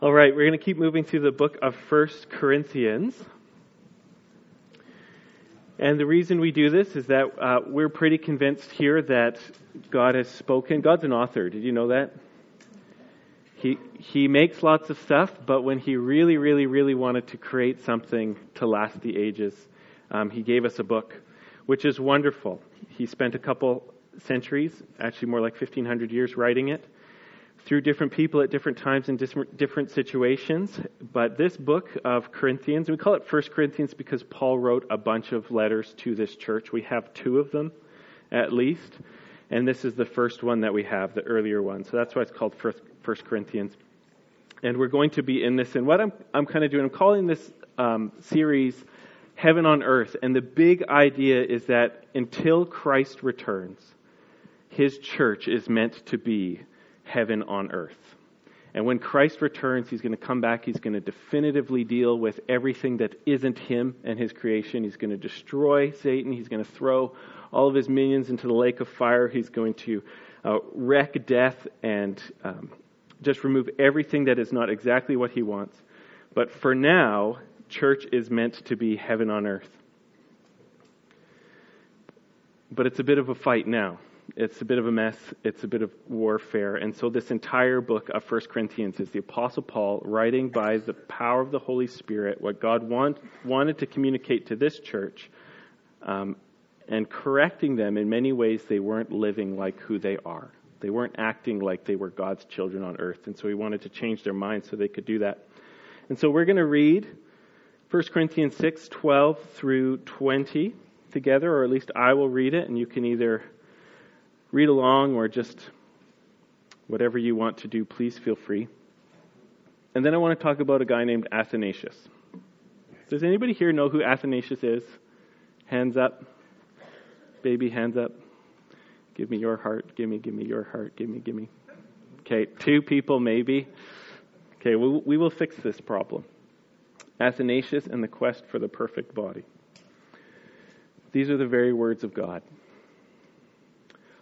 All right, we're going to keep moving through the book of First Corinthians. And the reason we do this is that uh, we're pretty convinced here that God has spoken. God's an author. Did you know that? He, he makes lots of stuff, but when he really, really, really wanted to create something to last the ages, um, he gave us a book, which is wonderful. He spent a couple centuries, actually more like 1,500 years, writing it through different people at different times in different situations. But this book of Corinthians, we call it First Corinthians because Paul wrote a bunch of letters to this church. We have two of them, at least. And this is the first one that we have, the earlier one. So that's why it's called First, First Corinthians. And we're going to be in this. And what I'm, I'm kind of doing, I'm calling this um, series Heaven on Earth. And the big idea is that until Christ returns, his church is meant to be heaven on earth. And when Christ returns, he's going to come back. He's going to definitively deal with everything that isn't him and his creation. He's going to destroy Satan. He's going to throw all of his minions into the lake of fire. He's going to uh, wreck death and um, just remove everything that is not exactly what he wants. But for now, church is meant to be heaven on earth. But it's a bit of a fight now it's a bit of a mess. It's a bit of warfare. And so, this entire book of 1 Corinthians is the Apostle Paul writing by the power of the Holy Spirit what God want, wanted to communicate to this church um, and correcting them in many ways they weren't living like who they are. They weren't acting like they were God's children on earth. And so, he wanted to change their minds so they could do that. And so, we're going to read 1 Corinthians 6 12 through 20 together, or at least I will read it, and you can either read along or just whatever you want to do, please feel free. And then I want to talk about a guy named Athanasius. Does anybody here know who Athanasius is? Hands up. Baby, hands up. Give me your heart. Give me, give me your heart. Give me, give me. Okay, two people maybe. Okay, we, we will fix this problem. Athanasius and the quest for the perfect body. These are the very words of God.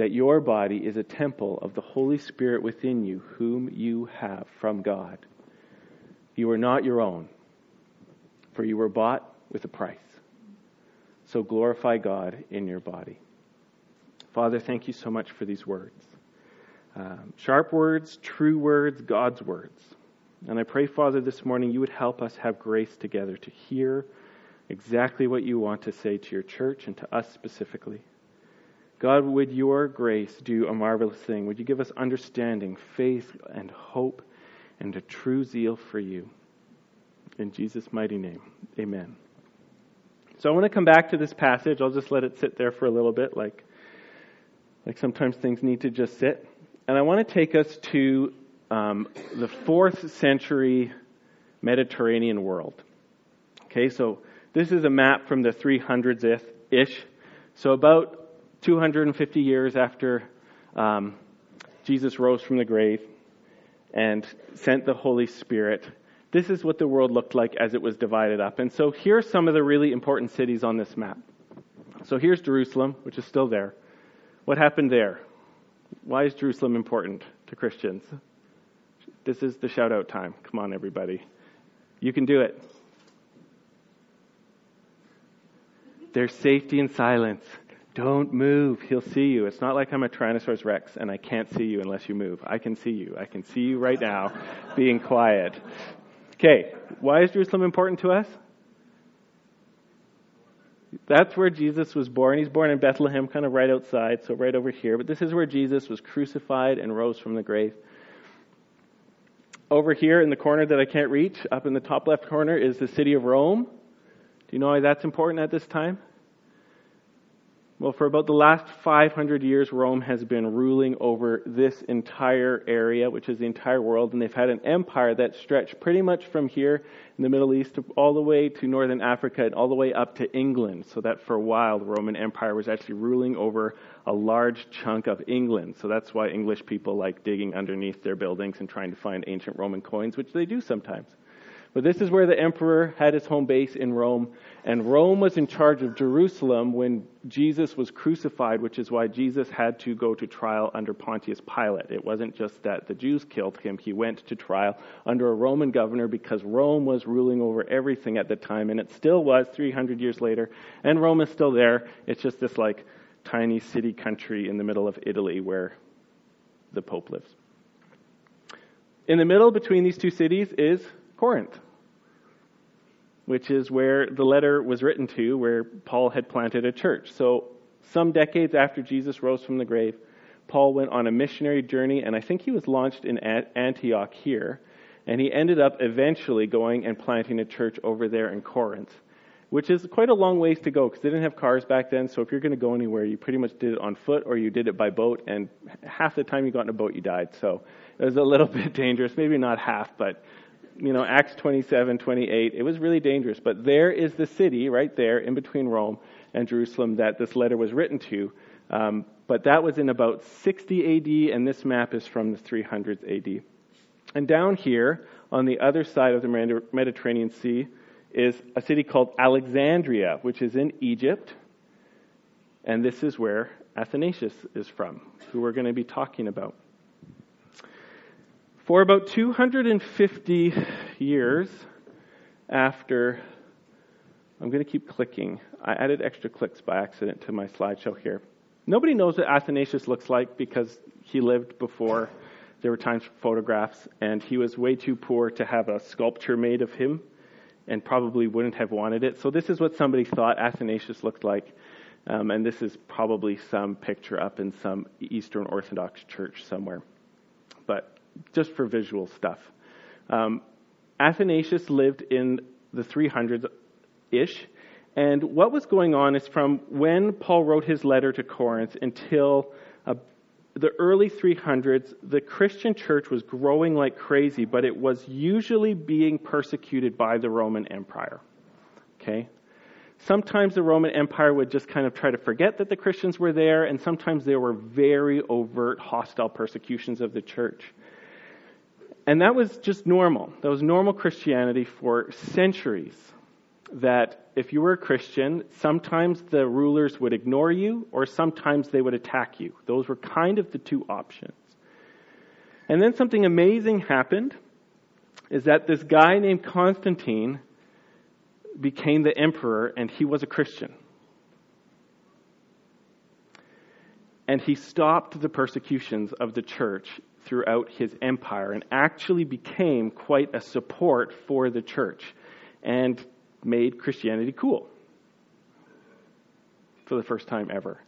that your body is a temple of the Holy Spirit within you, whom you have from God. You are not your own, for you were bought with a price. So glorify God in your body. Father, thank you so much for these words. Um, sharp words, true words, God's words. And I pray, Father, this morning you would help us have grace together to hear exactly what you want to say to your church and to us specifically. God, would your grace do a marvelous thing? Would you give us understanding, faith, and hope, and a true zeal for you? In Jesus' mighty name, amen. So I want to come back to this passage. I'll just let it sit there for a little bit, like, like sometimes things need to just sit. And I want to take us to um, the fourth century Mediterranean world. Okay, so this is a map from the 300s ish. So about 250 years after um, Jesus rose from the grave and sent the Holy Spirit, this is what the world looked like as it was divided up. And so here are some of the really important cities on this map. So here's Jerusalem, which is still there. What happened there? Why is Jerusalem important to Christians? This is the shout out time. Come on, everybody. You can do it. There's safety and silence. Don't move. He'll see you. It's not like I'm a Tyrannosaurus Rex and I can't see you unless you move. I can see you. I can see you right now being quiet. Okay, why is Jerusalem important to us? That's where Jesus was born. He's born in Bethlehem, kind of right outside, so right over here. But this is where Jesus was crucified and rose from the grave. Over here in the corner that I can't reach, up in the top left corner, is the city of Rome. Do you know why that's important at this time? Well, for about the last 500 years, Rome has been ruling over this entire area, which is the entire world, and they've had an empire that stretched pretty much from here in the Middle East all the way to northern Africa and all the way up to England. So that for a while, the Roman Empire was actually ruling over a large chunk of England. So that's why English people like digging underneath their buildings and trying to find ancient Roman coins, which they do sometimes. But this is where the emperor had his home base in Rome. And Rome was in charge of Jerusalem when Jesus was crucified, which is why Jesus had to go to trial under Pontius Pilate. It wasn't just that the Jews killed him, he went to trial under a Roman governor because Rome was ruling over everything at the time. And it still was 300 years later. And Rome is still there. It's just this like tiny city country in the middle of Italy where the Pope lives. In the middle between these two cities is Corinth, which is where the letter was written to, where Paul had planted a church. So, some decades after Jesus rose from the grave, Paul went on a missionary journey, and I think he was launched in Antioch here. And he ended up eventually going and planting a church over there in Corinth, which is quite a long ways to go because they didn't have cars back then. So if you're going to go anywhere, you pretty much did it on foot or you did it by boat. And half the time you got in a boat, you died. So it was a little bit dangerous. Maybe not half, but you know, Acts 27, 28, it was really dangerous. But there is the city right there in between Rome and Jerusalem that this letter was written to. Um, but that was in about 60 AD, and this map is from the 300s AD. And down here, on the other side of the Mediterranean Sea, is a city called Alexandria, which is in Egypt. And this is where Athanasius is from, who we're going to be talking about. For about 250 years after, I'm going to keep clicking. I added extra clicks by accident to my slideshow here. Nobody knows what Athanasius looks like because he lived before there were times for photographs, and he was way too poor to have a sculpture made of him and probably wouldn't have wanted it. So, this is what somebody thought Athanasius looked like. Um, and this is probably some picture up in some Eastern Orthodox church somewhere. But just for visual stuff. Um, Athanasius lived in the 300s ish. And what was going on is from when Paul wrote his letter to Corinth until uh, the early 300s, the Christian church was growing like crazy, but it was usually being persecuted by the Roman Empire. Okay? Sometimes the Roman Empire would just kind of try to forget that the Christians were there, and sometimes there were very overt hostile persecutions of the church. And that was just normal. That was normal Christianity for centuries. That if you were a Christian, sometimes the rulers would ignore you or sometimes they would attack you. Those were kind of the two options. And then something amazing happened is that this guy named Constantine became the emperor and he was a Christian. And he stopped the persecutions of the church throughout his empire and actually became quite a support for the church and made Christianity cool for the first time ever.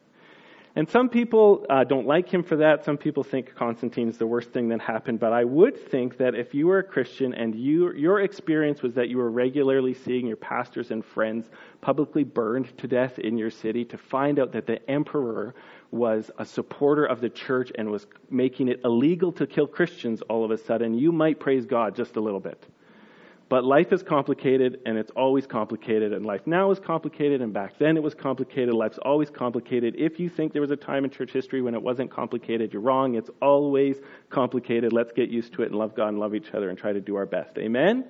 And some people uh, don't like him for that. Some people think Constantine is the worst thing that happened. But I would think that if you were a Christian and you, your experience was that you were regularly seeing your pastors and friends publicly burned to death in your city, to find out that the emperor was a supporter of the church and was making it illegal to kill Christians all of a sudden, you might praise God just a little bit. But life is complicated, and it's always complicated, and life now is complicated, and back then it was complicated. Life's always complicated. If you think there was a time in church history when it wasn't complicated, you're wrong. It's always complicated. Let's get used to it and love God and love each other and try to do our best. Amen?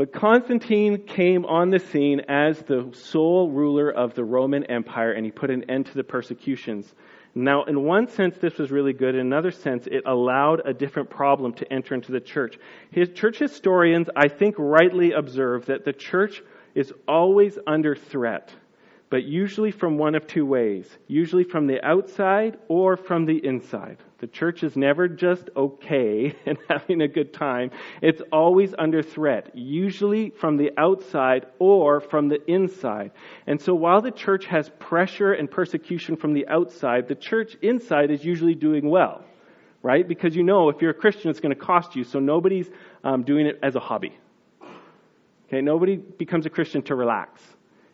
But Constantine came on the scene as the sole ruler of the Roman Empire, and he put an end to the persecutions. Now, in one sense, this was really good. In another sense, it allowed a different problem to enter into the church. His church historians, I think, rightly observe that the church is always under threat. But usually from one of two ways usually from the outside or from the inside. The church is never just okay and having a good time. It's always under threat, usually from the outside or from the inside. And so while the church has pressure and persecution from the outside, the church inside is usually doing well, right? Because you know if you're a Christian, it's going to cost you. So nobody's um, doing it as a hobby. Okay, nobody becomes a Christian to relax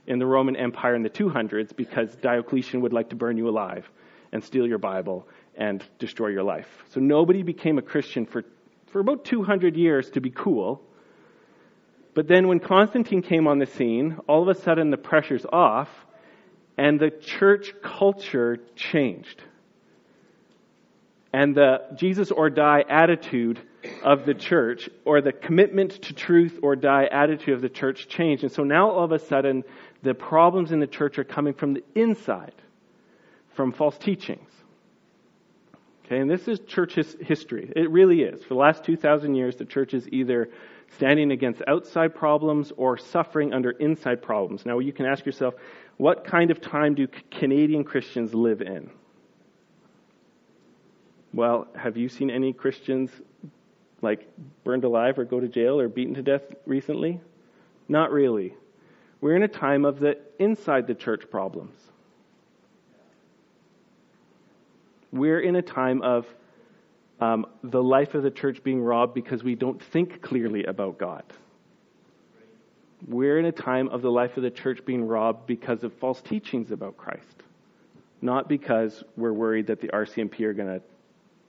in the Roman Empire in the 200s because Diocletian would like to burn you alive and steal your Bible and destroy your life. So nobody became a Christian for, for about 200 years to be cool. But then when Constantine came on the scene, all of a sudden the pressure's off and the church culture changed. And the Jesus or die attitude of the church, or the commitment to truth or die attitude of the church changed. And so now all of a sudden, the problems in the church are coming from the inside, from false teachings. Okay, and this is church history. It really is. For the last 2,000 years, the church is either standing against outside problems or suffering under inside problems. Now, you can ask yourself, what kind of time do Canadian Christians live in? Well, have you seen any Christians like burned alive or go to jail or beaten to death recently? Not really. We're in a time of the inside the church problems. We're in a time of um, the life of the church being robbed because we don't think clearly about God. We're in a time of the life of the church being robbed because of false teachings about Christ, not because we're worried that the RCMP are going to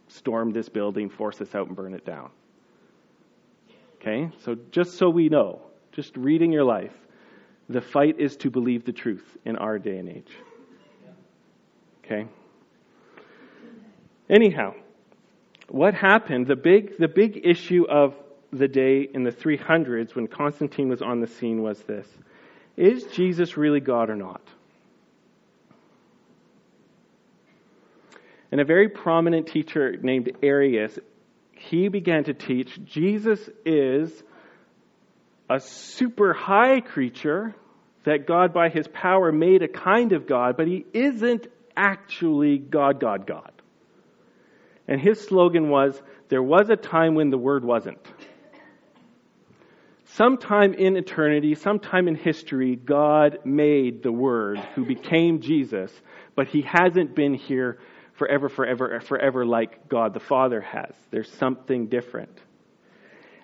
storm this building, force us out, and burn it down. Okay? So just so we know, just reading your life, the fight is to believe the truth in our day and age. Okay? Anyhow, what happened, the big, the big issue of the day in the 300s when Constantine was on the scene was this Is Jesus really God or not? And a very prominent teacher named Arius, he began to teach Jesus is a super high creature that God, by his power, made a kind of God, but he isn't actually God, God, God. And his slogan was there was a time when the Word wasn't. Sometime in eternity, sometime in history, God made the Word who became Jesus, but he hasn't been here forever, forever, forever like God the Father has. There's something different.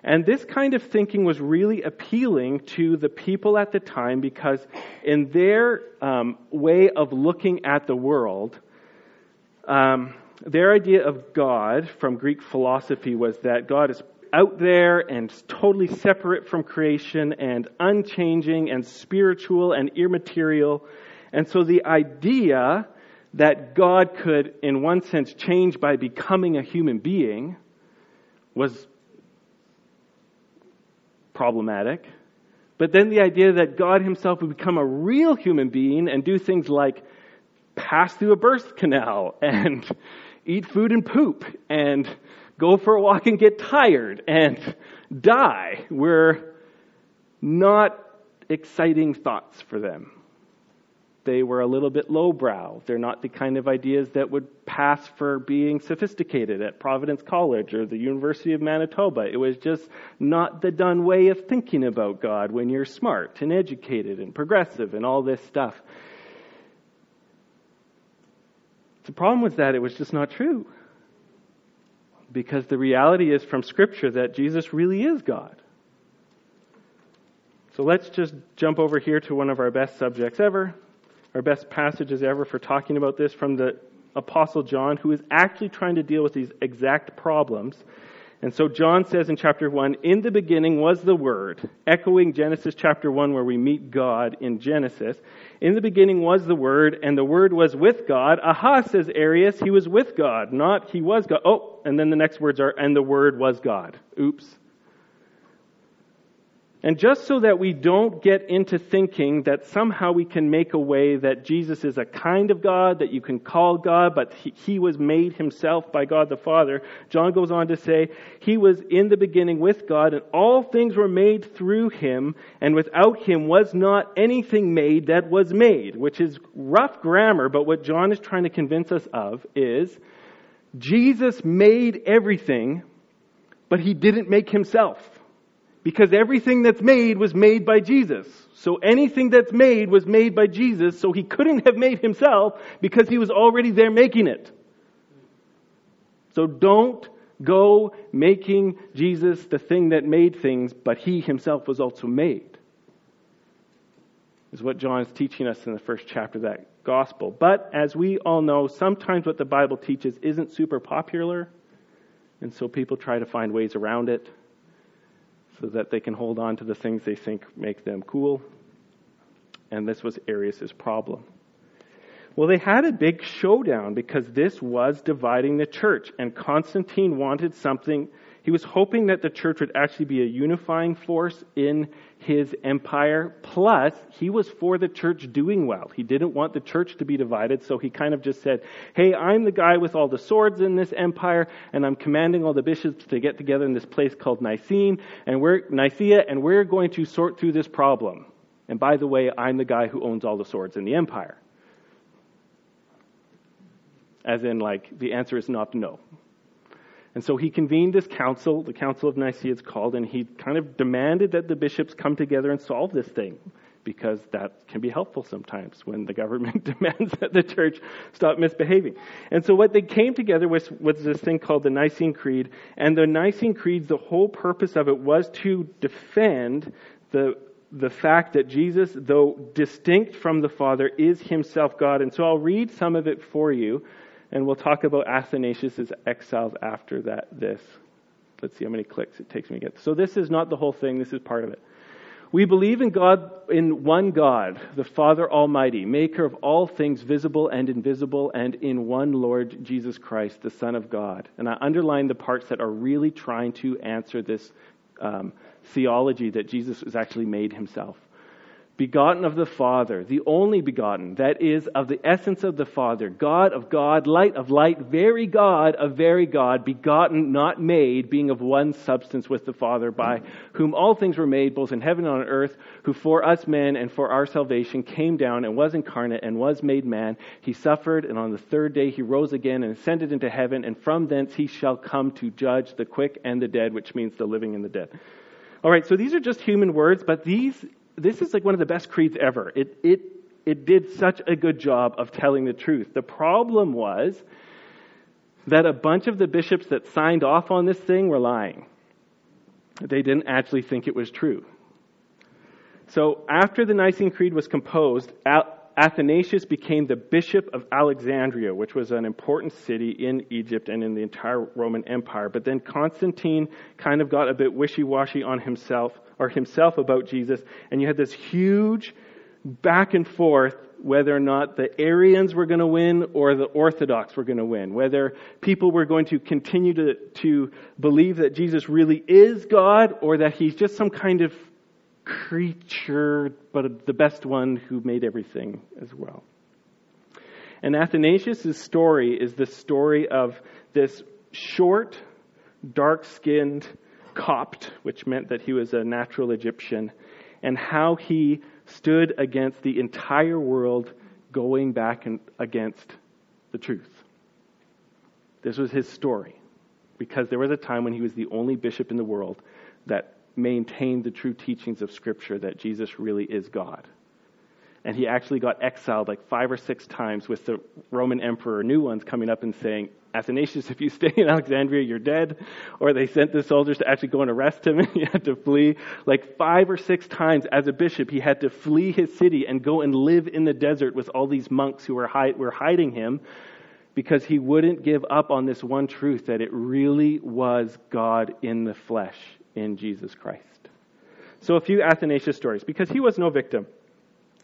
And this kind of thinking was really appealing to the people at the time because, in their um, way of looking at the world, um, their idea of God from Greek philosophy was that God is out there and totally separate from creation and unchanging and spiritual and immaterial. And so the idea that God could, in one sense, change by becoming a human being was problematic. But then the idea that God himself would become a real human being and do things like pass through a birth canal and eat food and poop and go for a walk and get tired and die were not exciting thoughts for them they were a little bit lowbrow. They're not the kind of ideas that would pass for being sophisticated at Providence College or the University of Manitoba. It was just not the done way of thinking about God when you're smart and educated and progressive and all this stuff. The problem was that it was just not true. Because the reality is from Scripture that Jesus really is God. So let's just jump over here to one of our best subjects ever our best passages ever for talking about this from the Apostle John, who is actually trying to deal with these exact problems. And so John says in chapter 1, In the beginning was the Word, echoing Genesis chapter 1, where we meet God in Genesis. In the beginning was the Word, and the Word was with God. Aha, says Arius, he was with God, not he was God. Oh, and then the next words are, and the Word was God. Oops. And just so that we don't get into thinking that somehow we can make a way that Jesus is a kind of God, that you can call God, but he, was made himself by God the Father, John goes on to say, He was in the beginning with God, and all things were made through him, and without him was not anything made that was made, which is rough grammar, but what John is trying to convince us of is Jesus made everything, but he didn't make himself. Because everything that's made was made by Jesus. So anything that's made was made by Jesus, so he couldn't have made himself because he was already there making it. So don't go making Jesus the thing that made things, but he himself was also made. Is what John is teaching us in the first chapter of that gospel. But as we all know, sometimes what the Bible teaches isn't super popular, and so people try to find ways around it so that they can hold on to the things they think make them cool. And this was Arius' problem. Well, they had a big showdown because this was dividing the church, and Constantine wanted something he was hoping that the church would actually be a unifying force in his empire. Plus, he was for the church doing well. He didn't want the church to be divided, so he kind of just said, Hey, I'm the guy with all the swords in this empire, and I'm commanding all the bishops to get together in this place called Nicene, and we're, Nicaea, and we're going to sort through this problem. And by the way, I'm the guy who owns all the swords in the empire. As in, like, the answer is not no. And so he convened this council, the Council of Nicaea it's called, and he kind of demanded that the bishops come together and solve this thing because that can be helpful sometimes when the government demands that the church stop misbehaving. And so what they came together was, was this thing called the Nicene Creed. And the Nicene Creed, the whole purpose of it was to defend the the fact that Jesus, though distinct from the Father, is himself God. And so I'll read some of it for you. And we'll talk about Athanasius' exiles after that. This. Let's see how many clicks it takes me to get. So this is not the whole thing. This is part of it. We believe in God, in one God, the Father Almighty, maker of all things visible and invisible, and in one Lord Jesus Christ, the Son of God. And I underline the parts that are really trying to answer this um, theology that Jesus was actually made himself begotten of the Father, the only begotten, that is, of the essence of the Father, God of God, light of light, very God of very God, begotten, not made, being of one substance with the Father, by whom all things were made, both in heaven and on earth, who for us men and for our salvation came down and was incarnate and was made man. He suffered, and on the third day he rose again and ascended into heaven, and from thence he shall come to judge the quick and the dead, which means the living and the dead. All right, so these are just human words, but these this is like one of the best creeds ever. It, it, it did such a good job of telling the truth. The problem was that a bunch of the bishops that signed off on this thing were lying. They didn't actually think it was true. So after the Nicene Creed was composed, Athanasius became the bishop of Alexandria, which was an important city in Egypt and in the entire Roman Empire. But then Constantine kind of got a bit wishy-washy on himself or himself about Jesus, and you had this huge back and forth whether or not the Arians were going to win or the Orthodox were going to win, whether people were going to continue to, to believe that Jesus really is God or that he's just some kind of creature, but the best one who made everything as well. And Athanasius' story is the story of this short, dark skinned Copt, which meant that he was a natural Egyptian, and how he stood against the entire world going back against the truth. This was his story, because there was a time when he was the only bishop in the world that maintained the true teachings of Scripture that Jesus really is God. And he actually got exiled like five or six times with the Roman emperor, new ones coming up and saying, Athanasius, if you stay in Alexandria, you're dead. Or they sent the soldiers to actually go and arrest him, and he had to flee. Like five or six times as a bishop, he had to flee his city and go and live in the desert with all these monks who were, hide, were hiding him because he wouldn't give up on this one truth that it really was God in the flesh in Jesus Christ. So a few Athanasius stories, because he was no victim.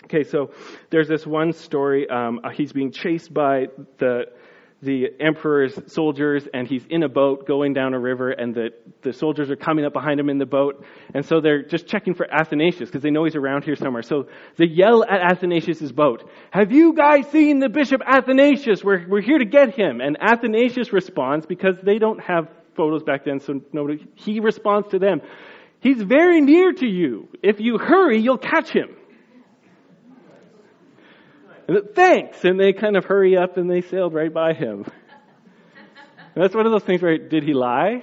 Okay, so there's this one story. Um, he's being chased by the the emperor's soldiers and he's in a boat going down a river and the, the soldiers are coming up behind him in the boat and so they're just checking for athanasius because they know he's around here somewhere so they yell at athanasius's boat have you guys seen the bishop athanasius we're, we're here to get him and athanasius responds because they don't have photos back then so nobody he responds to them he's very near to you if you hurry you'll catch him thanks. And they kind of hurry up and they sailed right by him. That's one of those things where, did he lie?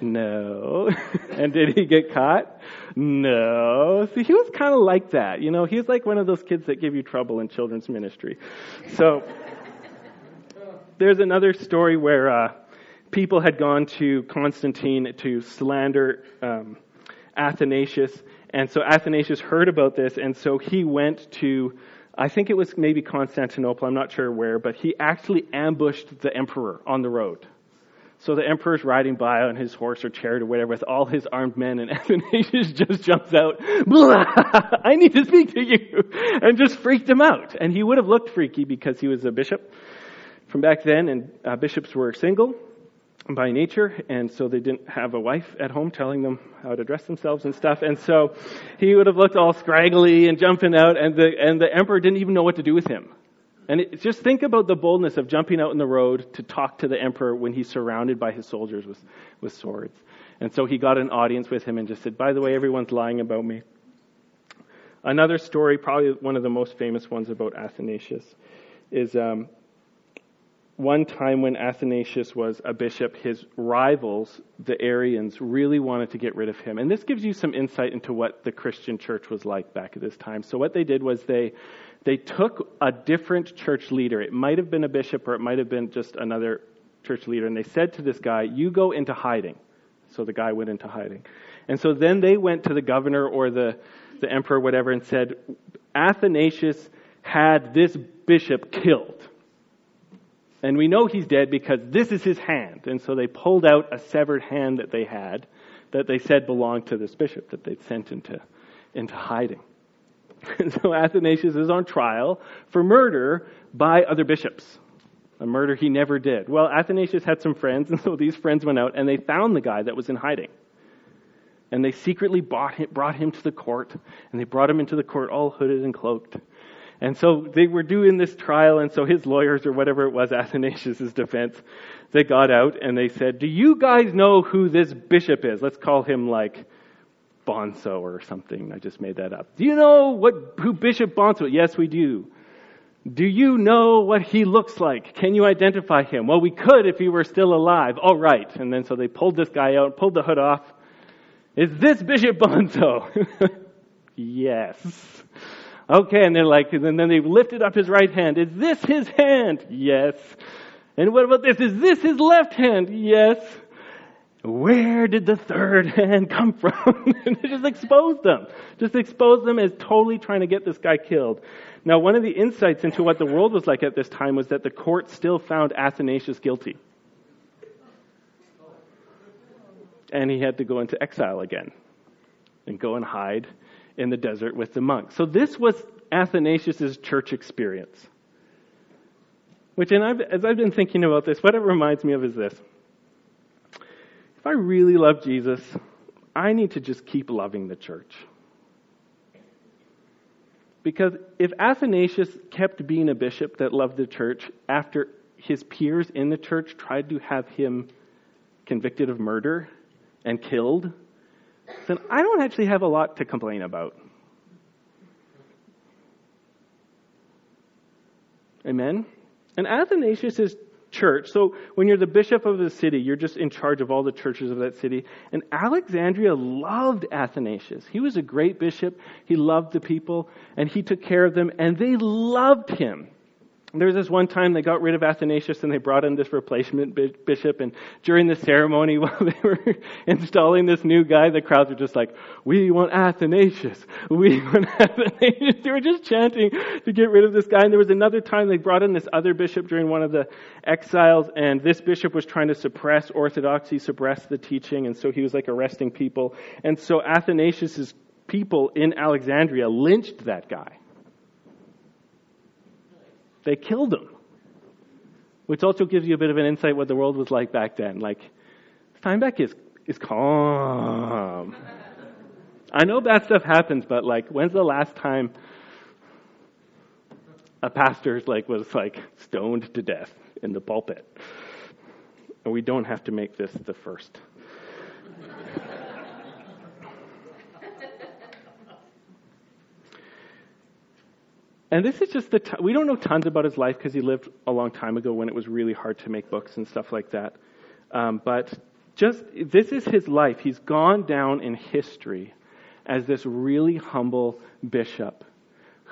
No. and did he get caught? No. See, he was kind of like that. You know, he was like one of those kids that give you trouble in children's ministry. So, there's another story where uh, people had gone to Constantine to slander um, Athanasius. And so Athanasius heard about this, and so he went to I think it was maybe Constantinople, I'm not sure where, but he actually ambushed the emperor on the road. So the emperor's riding by on his horse or chariot or whatever with all his armed men, and Athanasius just jumps out, I need to speak to you, and just freaked him out. And he would have looked freaky because he was a bishop from back then, and uh, bishops were single by nature, and so they didn't have a wife at home telling them how to dress themselves and stuff. And so he would have looked all scraggly and jumping out, and the and the emperor didn't even know what to do with him. And it, just think about the boldness of jumping out in the road to talk to the emperor when he's surrounded by his soldiers with, with swords. And so he got an audience with him and just said, "By the way, everyone's lying about me." Another story, probably one of the most famous ones about Athanasius, is um, one time when Athanasius was a bishop, his rivals, the Arians, really wanted to get rid of him. And this gives you some insight into what the Christian church was like back at this time. So what they did was they they took a different church leader. It might have been a bishop or it might have been just another church leader, and they said to this guy, "You go into hiding." So the guy went into hiding. And so then they went to the governor or the the emperor, whatever, and said, Athanasius had this bishop killed. And we know he's dead because this is his hand. And so they pulled out a severed hand that they had that they said belonged to this bishop that they'd sent into, into hiding. And so Athanasius is on trial for murder by other bishops. A murder he never did. Well, Athanasius had some friends, and so these friends went out and they found the guy that was in hiding. And they secretly him, brought him to the court, and they brought him into the court all hooded and cloaked. And so they were doing this trial, and so his lawyers, or whatever it was, Athanasius' defense, they got out and they said, Do you guys know who this bishop is? Let's call him like Bonso or something. I just made that up. Do you know what who Bishop Bonso is? Yes, we do. Do you know what he looks like? Can you identify him? Well, we could if he were still alive. All right. And then so they pulled this guy out, pulled the hood off. Is this Bishop Bonso? yes. Okay, and they're like, and then they lifted up his right hand. Is this his hand? Yes. And what about this? Is this his left hand? Yes. Where did the third hand come from? and they just exposed them. Just exposed them as totally trying to get this guy killed. Now, one of the insights into what the world was like at this time was that the court still found Athanasius guilty. And he had to go into exile again and go and hide in the desert with the monks. So this was Athanasius' church experience. Which, and I've, as I've been thinking about this, what it reminds me of is this. If I really love Jesus, I need to just keep loving the church. Because if Athanasius kept being a bishop that loved the church after his peers in the church tried to have him convicted of murder and killed, then I don't actually have a lot to complain about. Amen? And Athanasius' church, so when you're the bishop of the city, you're just in charge of all the churches of that city. And Alexandria loved Athanasius. He was a great bishop. He loved the people, and he took care of them, and they loved him there was this one time they got rid of Athanasius and they brought in this replacement bishop. And during the ceremony, while they were installing this new guy, the crowds were just like, "We want Athanasius! We want Athanasius!" They were just chanting to get rid of this guy. And there was another time they brought in this other bishop during one of the exiles, and this bishop was trying to suppress orthodoxy, suppress the teaching, and so he was like arresting people. And so Athanasius's people in Alexandria lynched that guy. They killed him which also gives you a bit of an insight what the world was like back then. Like, Steinbach is, is calm. I know bad stuff happens, but like, when's the last time a pastor like was like stoned to death in the pulpit? And we don't have to make this the first. And this is just the, t- we don't know tons about his life because he lived a long time ago when it was really hard to make books and stuff like that. Um, but just, this is his life. He's gone down in history as this really humble bishop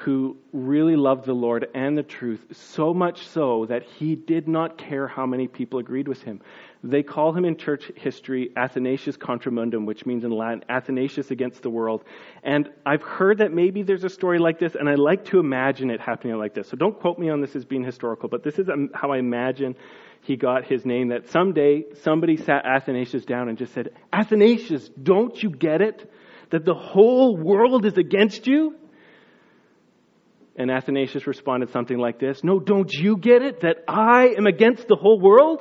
who really loved the Lord and the truth, so much so that he did not care how many people agreed with him. They call him in church history Athanasius contra mundum, which means in Latin Athanasius against the world. And I've heard that maybe there's a story like this, and I like to imagine it happening like this. So don't quote me on this as being historical, but this is um, how I imagine he got his name. That someday somebody sat Athanasius down and just said, Athanasius, don't you get it? That the whole world is against you? And Athanasius responded something like this No, don't you get it? That I am against the whole world?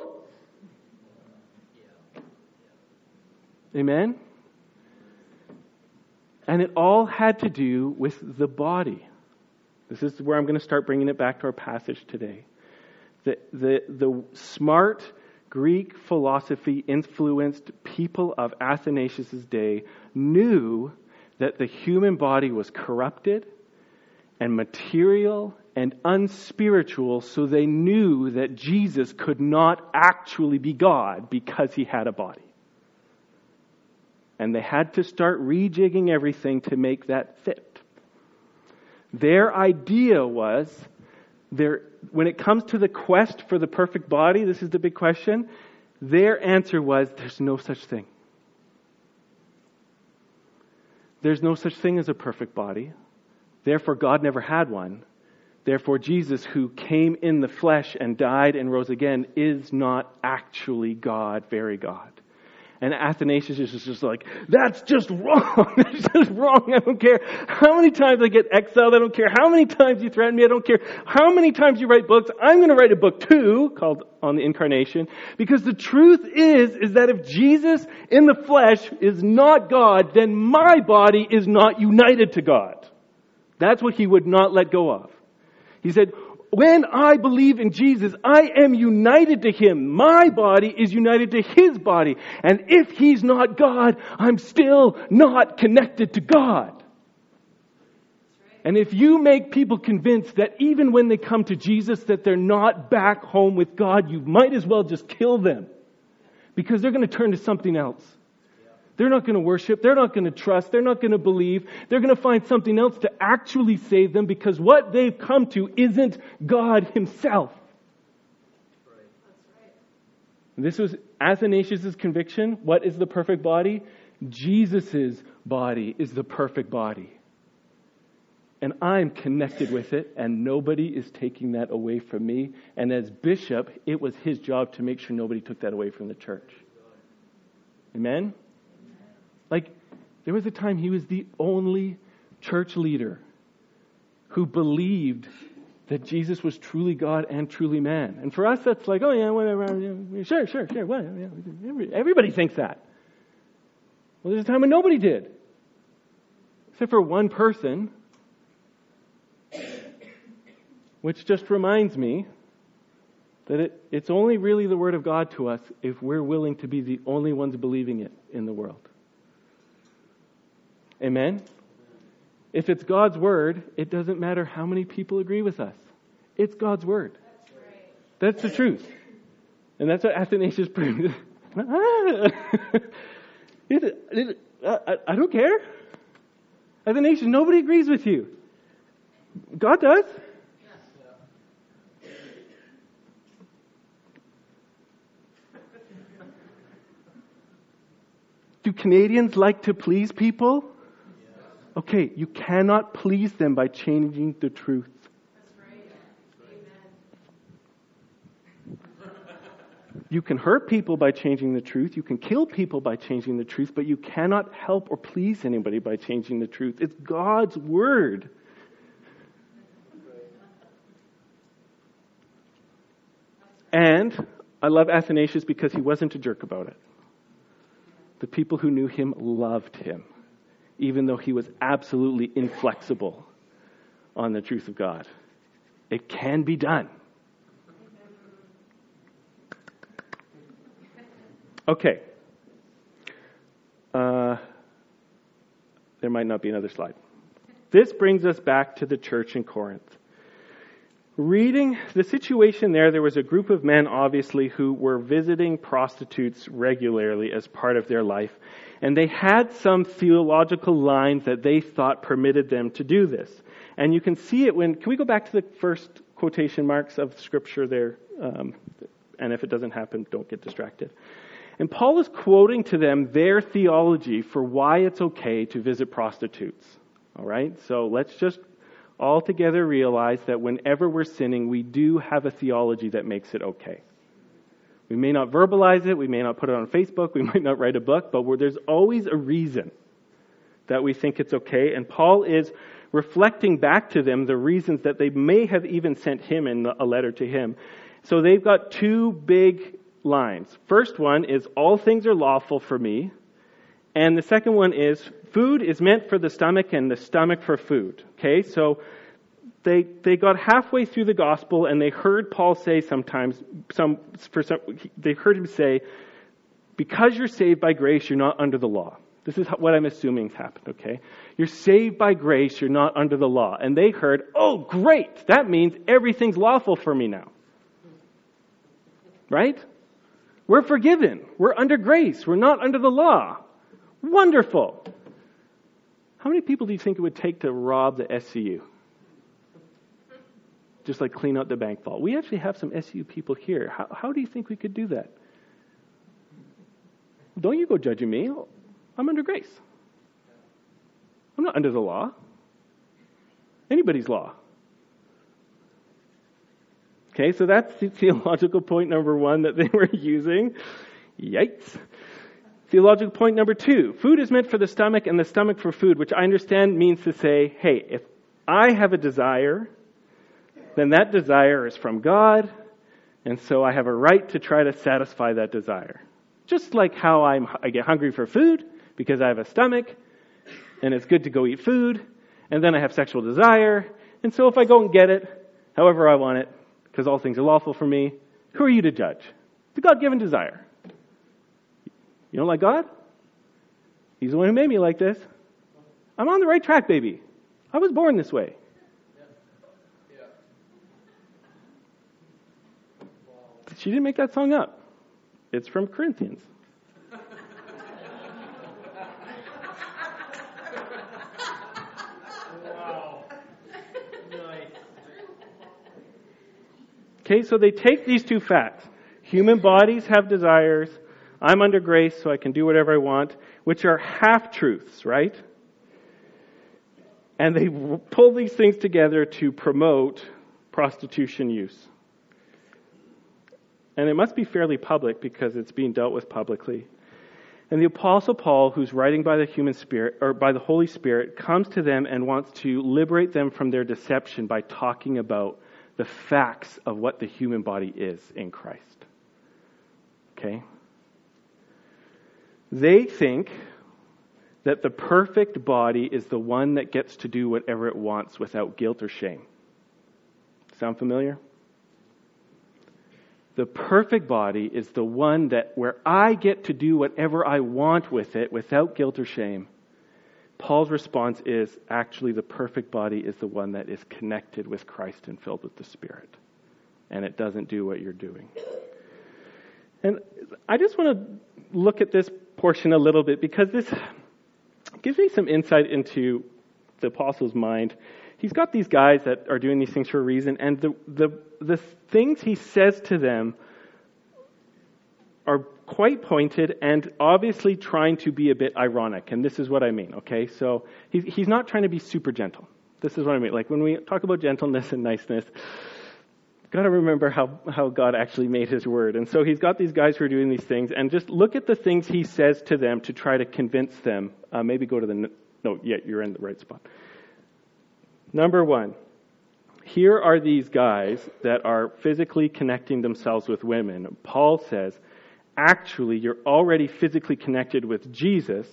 Amen? And it all had to do with the body. This is where I'm going to start bringing it back to our passage today. The, the, the smart Greek philosophy influenced people of Athanasius' day knew that the human body was corrupted and material and unspiritual, so they knew that Jesus could not actually be God because he had a body. And they had to start rejigging everything to make that fit. Their idea was their, when it comes to the quest for the perfect body, this is the big question, their answer was there's no such thing. There's no such thing as a perfect body. Therefore, God never had one. Therefore, Jesus, who came in the flesh and died and rose again, is not actually God, very God. And Athanasius is just like, that's just wrong. that's just wrong. I don't care how many times I get exiled. I don't care how many times you threaten me. I don't care how many times you write books. I'm going to write a book too called On the Incarnation. Because the truth is, is that if Jesus in the flesh is not God, then my body is not united to God. That's what he would not let go of. He said, when I believe in Jesus, I am united to Him. My body is united to His body. And if He's not God, I'm still not connected to God. And if you make people convinced that even when they come to Jesus that they're not back home with God, you might as well just kill them. Because they're going to turn to something else. They're not going to worship. They're not going to trust. They're not going to believe. They're going to find something else to actually save them because what they've come to isn't God Himself. This was Athanasius' conviction. What is the perfect body? Jesus' body is the perfect body. And I'm connected with it, and nobody is taking that away from me. And as bishop, it was his job to make sure nobody took that away from the church. Amen? Like, there was a time he was the only church leader who believed that Jesus was truly God and truly man. And for us, that's like, oh yeah, whatever, sure, sure, sure, whatever. Everybody thinks that. Well, there's a time when nobody did, except for one person, which just reminds me that it, it's only really the Word of God to us if we're willing to be the only ones believing it in the world. Amen? If it's God's word, it doesn't matter how many people agree with us. It's God's word. That's, the truth. And that's what Athanasius proved. I don't care. Athanasius, nobody agrees with you. God does. Do Canadians like to please people? Okay, you cannot please them by changing the truth. You can hurt people by changing the truth. You can kill people by changing the truth, but you cannot help or please anybody by changing the truth. It's God's word. And I love Athanasius because he wasn't a jerk about it. The people who knew him loved him, even though he was absolutely inflexible on the truth of God. It can be done. Okay. Uh, there might not be another slide. This brings us back to the church in Corinth. Reading the situation there, there was a group of men, obviously, who were visiting prostitutes regularly as part of their life. And they had some theological lines that they thought permitted them to do this. And you can see it when, can we go back to the first quotation marks of Scripture there? Um, and if it doesn't happen, don't get distracted. And Paul is quoting to them their theology for why it's okay to visit prostitutes. All right? So let's just all together realize that whenever we're sinning, we do have a theology that makes it okay. We may not verbalize it, we may not put it on Facebook, we might not write a book, but there's always a reason that we think it's okay. And Paul is reflecting back to them the reasons that they may have even sent him in a letter to him. So they've got two big lines. First one is, All things are lawful for me. And the second one is, Food is meant for the stomach and the stomach for food. Okay, so they, they got halfway through the gospel and they heard Paul say sometimes, some, for some, they heard him say, because you're saved by grace, you're not under the law. This is what I'm assuming has happened, okay? You're saved by grace, you're not under the law. And they heard, oh, great, that means everything's lawful for me now. Right? We're forgiven. We're under grace. We're not under the law. Wonderful. How many people do you think it would take to rob the SCU? Just like clean out the bank vault. We actually have some SCU people here. How, how do you think we could do that? Don't you go judging me. I'm under grace. I'm not under the law. Anybody's law. Okay, so that's theological point number one that they were using. Yikes. Theological point number two food is meant for the stomach and the stomach for food, which I understand means to say, hey, if I have a desire, then that desire is from God, and so I have a right to try to satisfy that desire. Just like how I'm, I get hungry for food because I have a stomach, and it's good to go eat food, and then I have sexual desire, and so if I go and get it, however I want it, because all things are lawful for me. Who are you to judge? The God given desire. You don't like God? He's the one who made me like this. I'm on the right track, baby. I was born this way. She didn't make that song up. It's from Corinthians. Okay, so they take these two facts. Human bodies have desires. I'm under grace, so I can do whatever I want, which are half truths, right? And they pull these things together to promote prostitution use. And it must be fairly public because it's being dealt with publicly. And the apostle Paul, who's writing by the human spirit or by the Holy Spirit, comes to them and wants to liberate them from their deception by talking about the facts of what the human body is in Christ. Okay? They think that the perfect body is the one that gets to do whatever it wants without guilt or shame. Sound familiar? The perfect body is the one that where I get to do whatever I want with it without guilt or shame Paul's response is actually the perfect body is the one that is connected with Christ and filled with the Spirit. And it doesn't do what you're doing. And I just want to look at this portion a little bit because this gives me some insight into the apostle's mind. He's got these guys that are doing these things for a reason, and the, the, the things he says to them are quite pointed and obviously trying to be a bit ironic. And this is what I mean, okay? So he's, he's not trying to be super gentle. This is what I mean. Like when we talk about gentleness and niceness, got to remember how, how God actually made his word. And so he's got these guys who are doing these things, and just look at the things he says to them to try to convince them. Uh, maybe go to the, no, yeah, you're in the right spot. Number one, here are these guys that are physically connecting themselves with women. Paul says, actually, you're already physically connected with Jesus,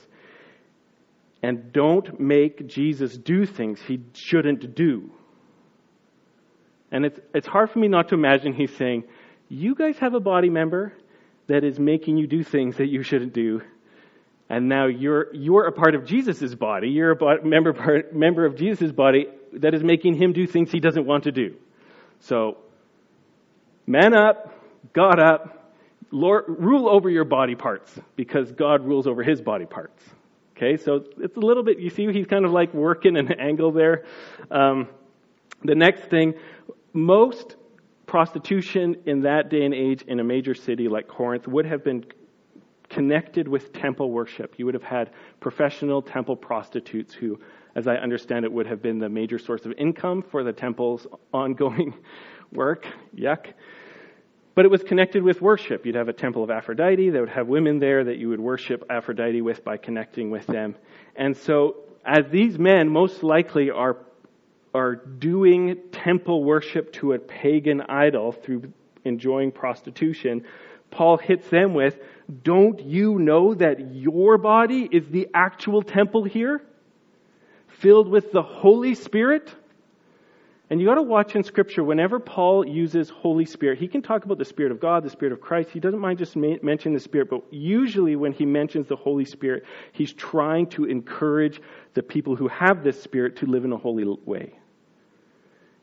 and don't make Jesus do things he shouldn't do. And it's, it's hard for me not to imagine he's saying, You guys have a body member that is making you do things that you shouldn't do. And now you're, you're a part of Jesus' body. You're a member, part, member of Jesus' body that is making him do things he doesn't want to do. So, man up, God up, Lord, rule over your body parts because God rules over his body parts. Okay, so it's a little bit, you see, he's kind of like working an angle there. Um, the next thing, most prostitution in that day and age in a major city like Corinth would have been connected with temple worship. You would have had professional temple prostitutes who, as I understand it, would have been the major source of income for the temple's ongoing work. Yuck. But it was connected with worship. You'd have a temple of Aphrodite. They would have women there that you would worship Aphrodite with by connecting with them. And so, as these men most likely are are doing temple worship to a pagan idol through enjoying prostitution, Paul hits them with, Don't you know that your body is the actual temple here? Filled with the Holy Spirit? And you got to watch in Scripture, whenever Paul uses Holy Spirit, he can talk about the Spirit of God, the Spirit of Christ. He doesn't mind just mentioning the Spirit, but usually when he mentions the Holy Spirit, he's trying to encourage the people who have this Spirit to live in a holy way.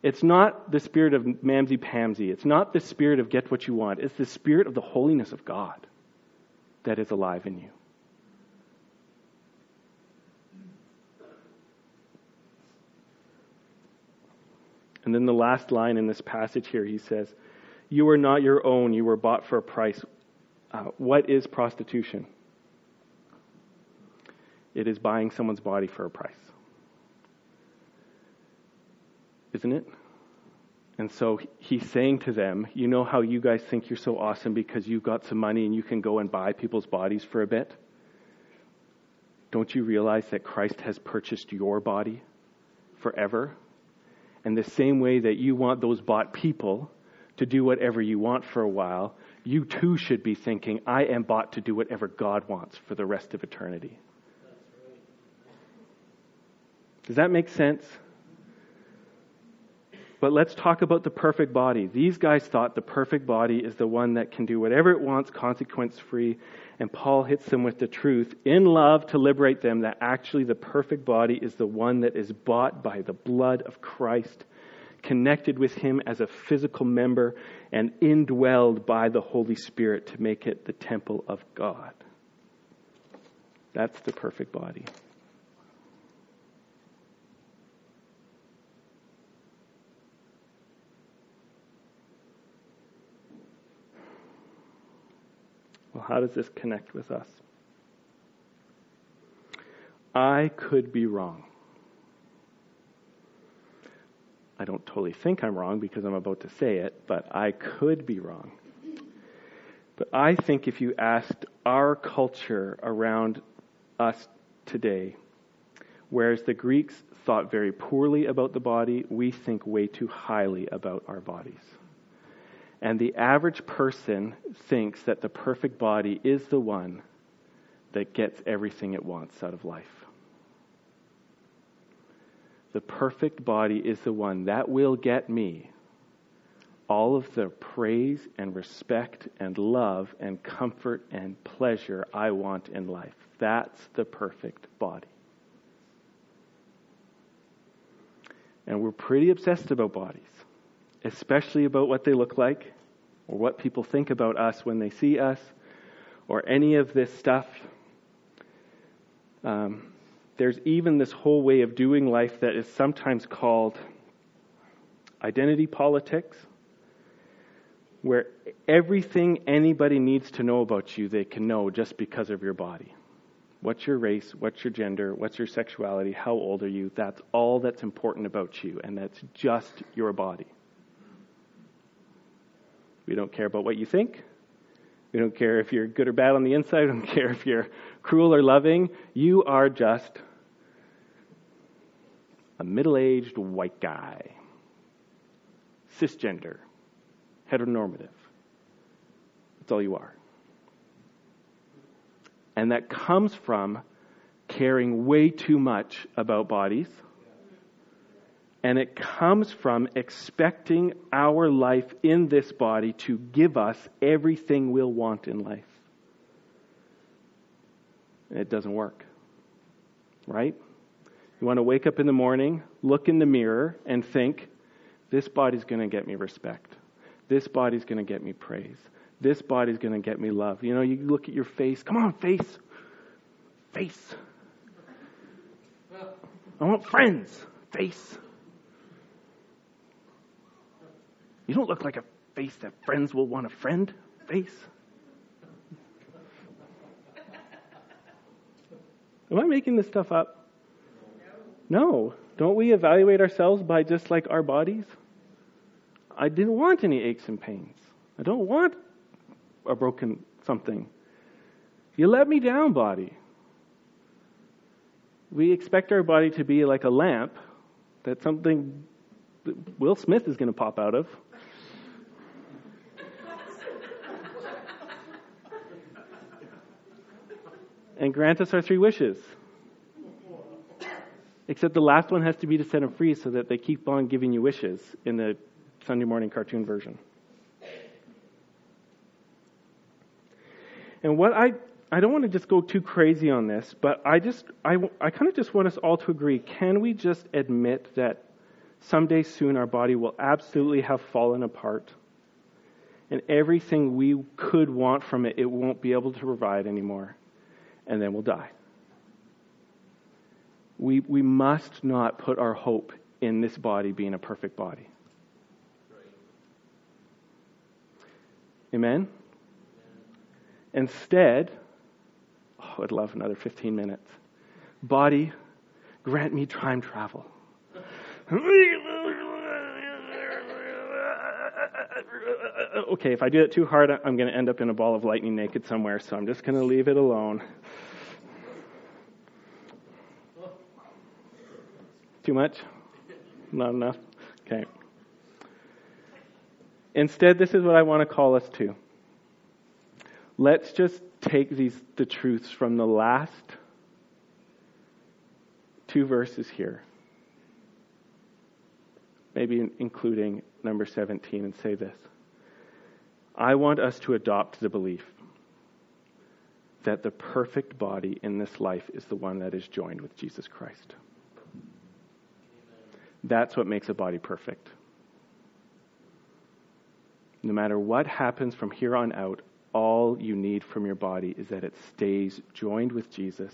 It's not the spirit of mamsy pamsy. It's not the spirit of get what you want. It's the spirit of the holiness of God that is alive in you. And then the last line in this passage here, he says, You are not your own, you were bought for a price. Uh, what is prostitution? It is buying someone's body for a price isn't it? And so he's saying to them, You know how you guys think you're so awesome because you've got some money and you can go and buy people's bodies for a bit? Don't you realize that Christ has purchased your body forever? And the same way that you want those bought people to do whatever you want for a while, you too should be thinking, I am bought to do whatever God wants for the rest of eternity. Does that make sense? But let's talk about the perfect body. These guys thought the perfect body is the one that can do whatever it wants, consequence free. And Paul hits them with the truth in love to liberate them that actually the perfect body is the one that is bought by the blood of Christ, connected with him as a physical member, and indwelled by the Holy Spirit to make it the temple of God. That's the perfect body. Well, how does this connect with us? I could be wrong. I don't totally think I'm wrong because I'm about to say it, but I could be wrong. But I think if you asked our culture around us today, whereas the Greeks thought very poorly about the body, we think way too highly about our bodies. And the average person thinks that the perfect body is the one that gets everything it wants out of life. The perfect body is the one that will get me all of the praise and respect and love and comfort and pleasure I want in life. That's the perfect body. And we're pretty obsessed about bodies, especially about what they look like or what people think about us when they see us, or any of this stuff. Um, there's even this whole way of doing life that is sometimes called identity politics, where everything anybody needs to know about you, they can know just because of your body. What's your race? What's your gender? What's your sexuality? How old are you? That's all that's important about you, and that's just your body. We don't care about what you think. We don't care if you're good or bad on the inside. We don't care if you're cruel or loving. You are just a middle aged white guy. cisgender, heteronormative. That's all you are. And that comes from caring way too much about bodies. And it comes from expecting our life in this body to give us everything we'll want in life. And it doesn't work. Right? You want to wake up in the morning, look in the mirror, and think, this body's going to get me respect. This body's going to get me praise. This body's going to get me love. You know, you look at your face. Come on, face. Face. I want friends. Face. You don't look like a face that friends will want a friend. Face. Am I making this stuff up? No. Don't we evaluate ourselves by just like our bodies? I didn't want any aches and pains. I don't want a broken something. You let me down, body. We expect our body to be like a lamp that something that Will Smith is going to pop out of. And grant us our three wishes. Except the last one has to be to set them free so that they keep on giving you wishes in the Sunday morning cartoon version. And what I, I don't want to just go too crazy on this, but I just, I, I kind of just want us all to agree. Can we just admit that someday soon our body will absolutely have fallen apart? And everything we could want from it, it won't be able to provide anymore. And then we'll die. We, we must not put our hope in this body being a perfect body. Amen? Instead, oh, I'd love another 15 minutes. Body, grant me time travel. okay, if I do it too hard, I'm going to end up in a ball of lightning naked somewhere, so I'm just going to leave it alone. Too much? Not enough? Okay. Instead, this is what I want to call us to. Let's just take these the truths from the last two verses here. Maybe including number 17 and say this. I want us to adopt the belief that the perfect body in this life is the one that is joined with Jesus Christ. That's what makes a body perfect. No matter what happens from here on out, all you need from your body is that it stays joined with Jesus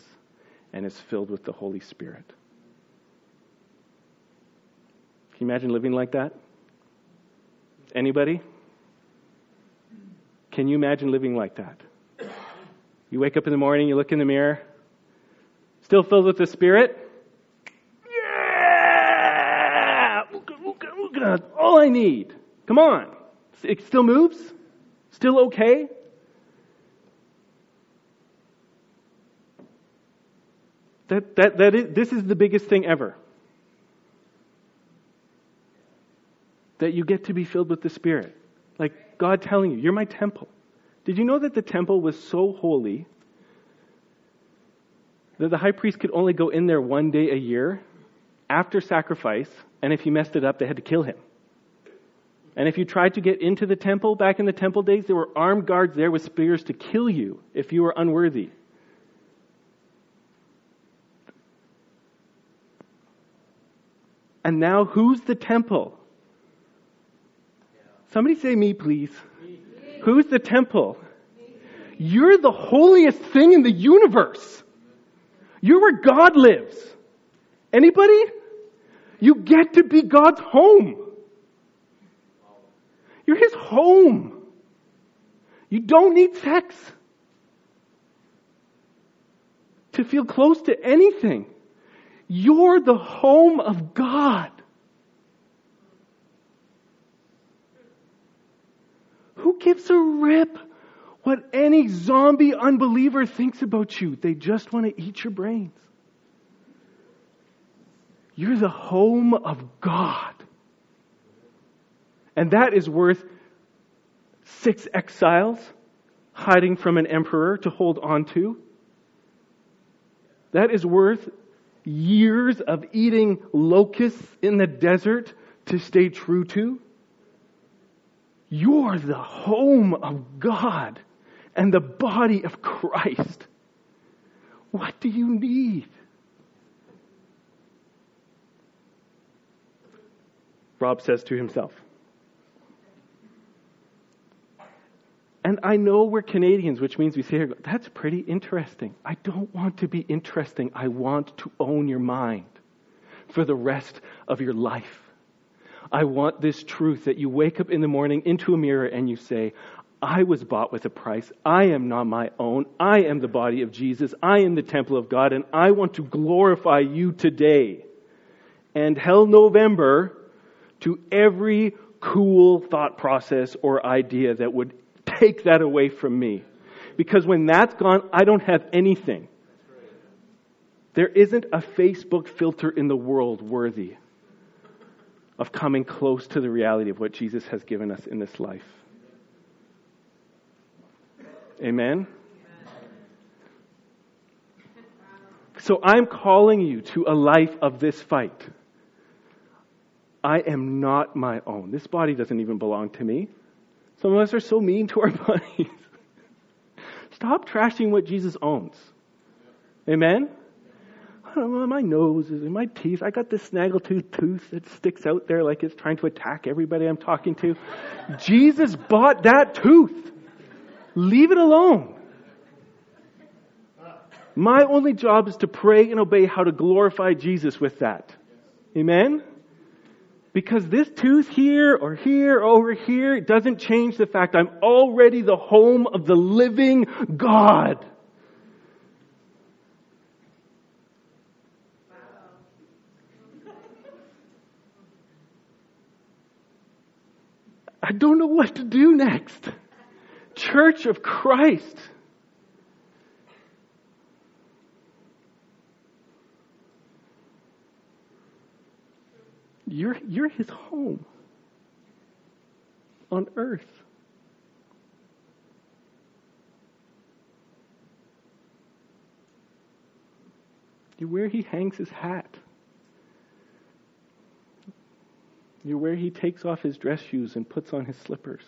and is filled with the Holy Spirit. Can you imagine living like that? Anybody? Can you imagine living like that? You wake up in the morning, you look in the mirror, still filled with the Spirit? Yeah! All I need. Come on. It still moves? Still okay? That, that, that is, this is the biggest thing ever. That you get to be filled with the Spirit. Like God telling you, you're my temple. Did you know that the temple was so holy that the high priest could only go in there one day a year after sacrifice, and if he messed it up, they had to kill him? And if you tried to get into the temple back in the temple days, there were armed guards there with spears to kill you if you were unworthy. And now, who's the temple? Somebody say me, please. Me. Who's the temple? Me. You're the holiest thing in the universe. You're where God lives. Anybody? You get to be God's home. You're his home. You don't need sex to feel close to anything. You're the home of God. Who gives a rip what any zombie unbeliever thinks about you? They just want to eat your brains. You're the home of God. And that is worth six exiles hiding from an emperor to hold on to. That is worth years of eating locusts in the desert to stay true to. You're the home of God and the body of Christ. What do you need? Rob says to himself. And I know we're Canadians, which means we say, that's pretty interesting. I don't want to be interesting. I want to own your mind for the rest of your life. I want this truth that you wake up in the morning into a mirror and you say, I was bought with a price. I am not my own. I am the body of Jesus. I am the temple of God, and I want to glorify you today. And hell November to every cool thought process or idea that would take that away from me. Because when that's gone, I don't have anything. There isn't a Facebook filter in the world worthy of coming close to the reality of what Jesus has given us in this life. Amen? So I'm calling you to a life of this fight. I am not my own. This body doesn't even belong to me. Some of us are so mean to our bodies. Stop trashing what Jesus owns. Amen? My nose is in my teeth. I got this snaggletooth tooth that sticks out there like it's trying to attack everybody I'm talking to. Jesus bought that tooth. Leave it alone. My only job is to pray and obey how to glorify Jesus with that. Amen? Because this tooth here or here or over here doesn't change the fact I'm already the home of the living God. I don't know what to do next. Church of Christ. You're, you're his home on earth. You're where he hangs his hat. You're where he takes off his dress shoes and puts on his slippers.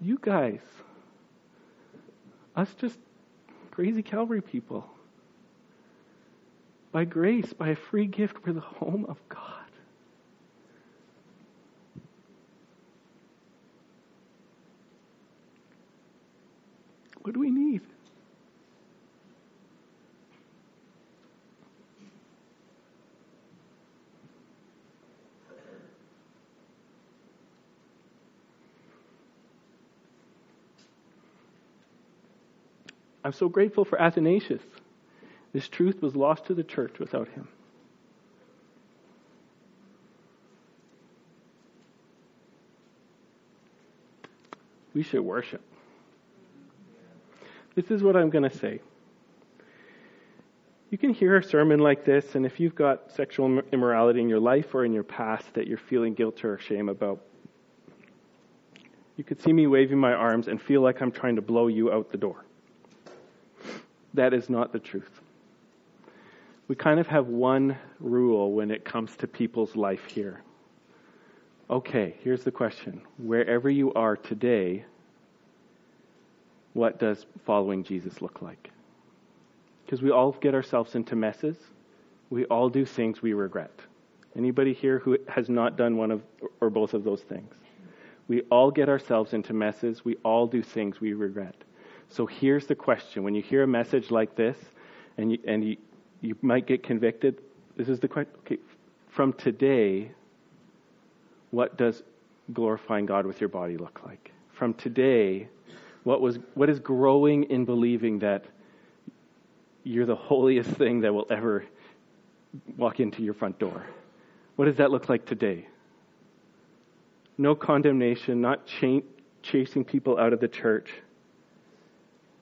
You guys, us just crazy Calvary people. By grace, by a free gift, we're the home of God. What do we need? I'm so grateful for Athanasius. This truth was lost to the church without him. We should worship. This is what I'm going to say. You can hear a sermon like this, and if you've got sexual immorality in your life or in your past that you're feeling guilt or shame about, you could see me waving my arms and feel like I'm trying to blow you out the door. That is not the truth. We kind of have one rule when it comes to people's life here. Okay, here's the question. Wherever you are today, what does following Jesus look like? Because we all get ourselves into messes. We all do things we regret. Anybody here who has not done one of or both of those things? We all get ourselves into messes. We all do things we regret. So here's the question. When you hear a message like this, and you, and you, you might get convicted, this is the question. Okay, from today, what does glorifying God with your body look like? From today, what was what is growing in believing that you're the holiest thing that will ever walk into your front door? What does that look like today? No condemnation, not ch- chasing people out of the church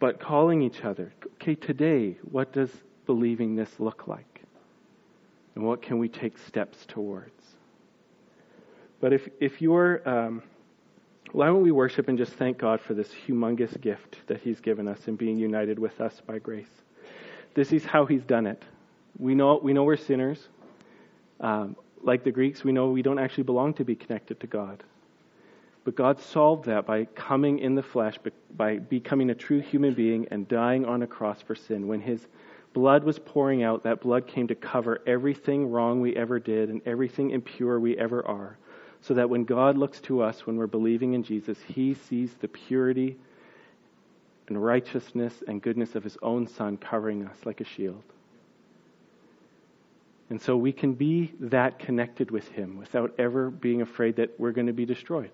but calling each other. Okay, today, what does believing this look like? And what can we take steps towards? But if, if you're, um, why don't we worship and just thank God for this humongous gift that He's given us in being united with us by grace? This is how He's done it. We know, we know we're sinners. Um, like the Greeks, we know we don't actually belong to be connected to God. But God solved that by coming in the flesh, by becoming a true human being and dying on a cross for sin. When His blood was pouring out, that blood came to cover everything wrong we ever did and everything impure we ever are. So that when God looks to us when we're believing in Jesus, He sees the purity and righteousness and goodness of His own Son covering us like a shield. And so we can be that connected with Him without ever being afraid that we're going to be destroyed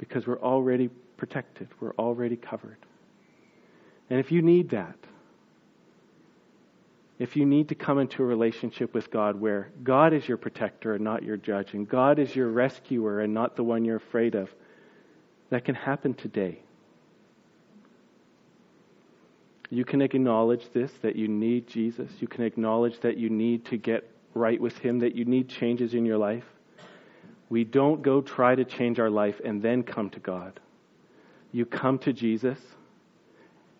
because we're already protected, we're already covered. And if you need that, if you need to come into a relationship with God where God is your protector and not your judge, and God is your rescuer and not the one you're afraid of, that can happen today. You can acknowledge this that you need Jesus. You can acknowledge that you need to get right with Him, that you need changes in your life. We don't go try to change our life and then come to God. You come to Jesus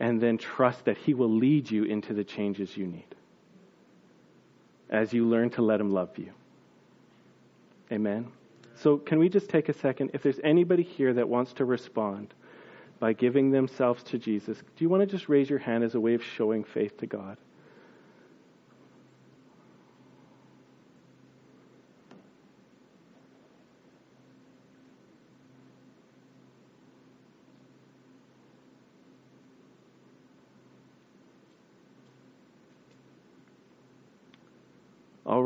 and then trust that He will lead you into the changes you need as you learn to let Him love you. Amen. So, can we just take a second? If there's anybody here that wants to respond by giving themselves to Jesus, do you want to just raise your hand as a way of showing faith to God?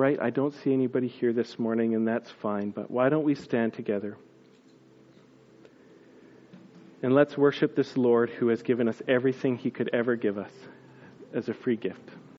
Right, I don't see anybody here this morning, and that's fine, but why don't we stand together? And let's worship this Lord who has given us everything he could ever give us as a free gift.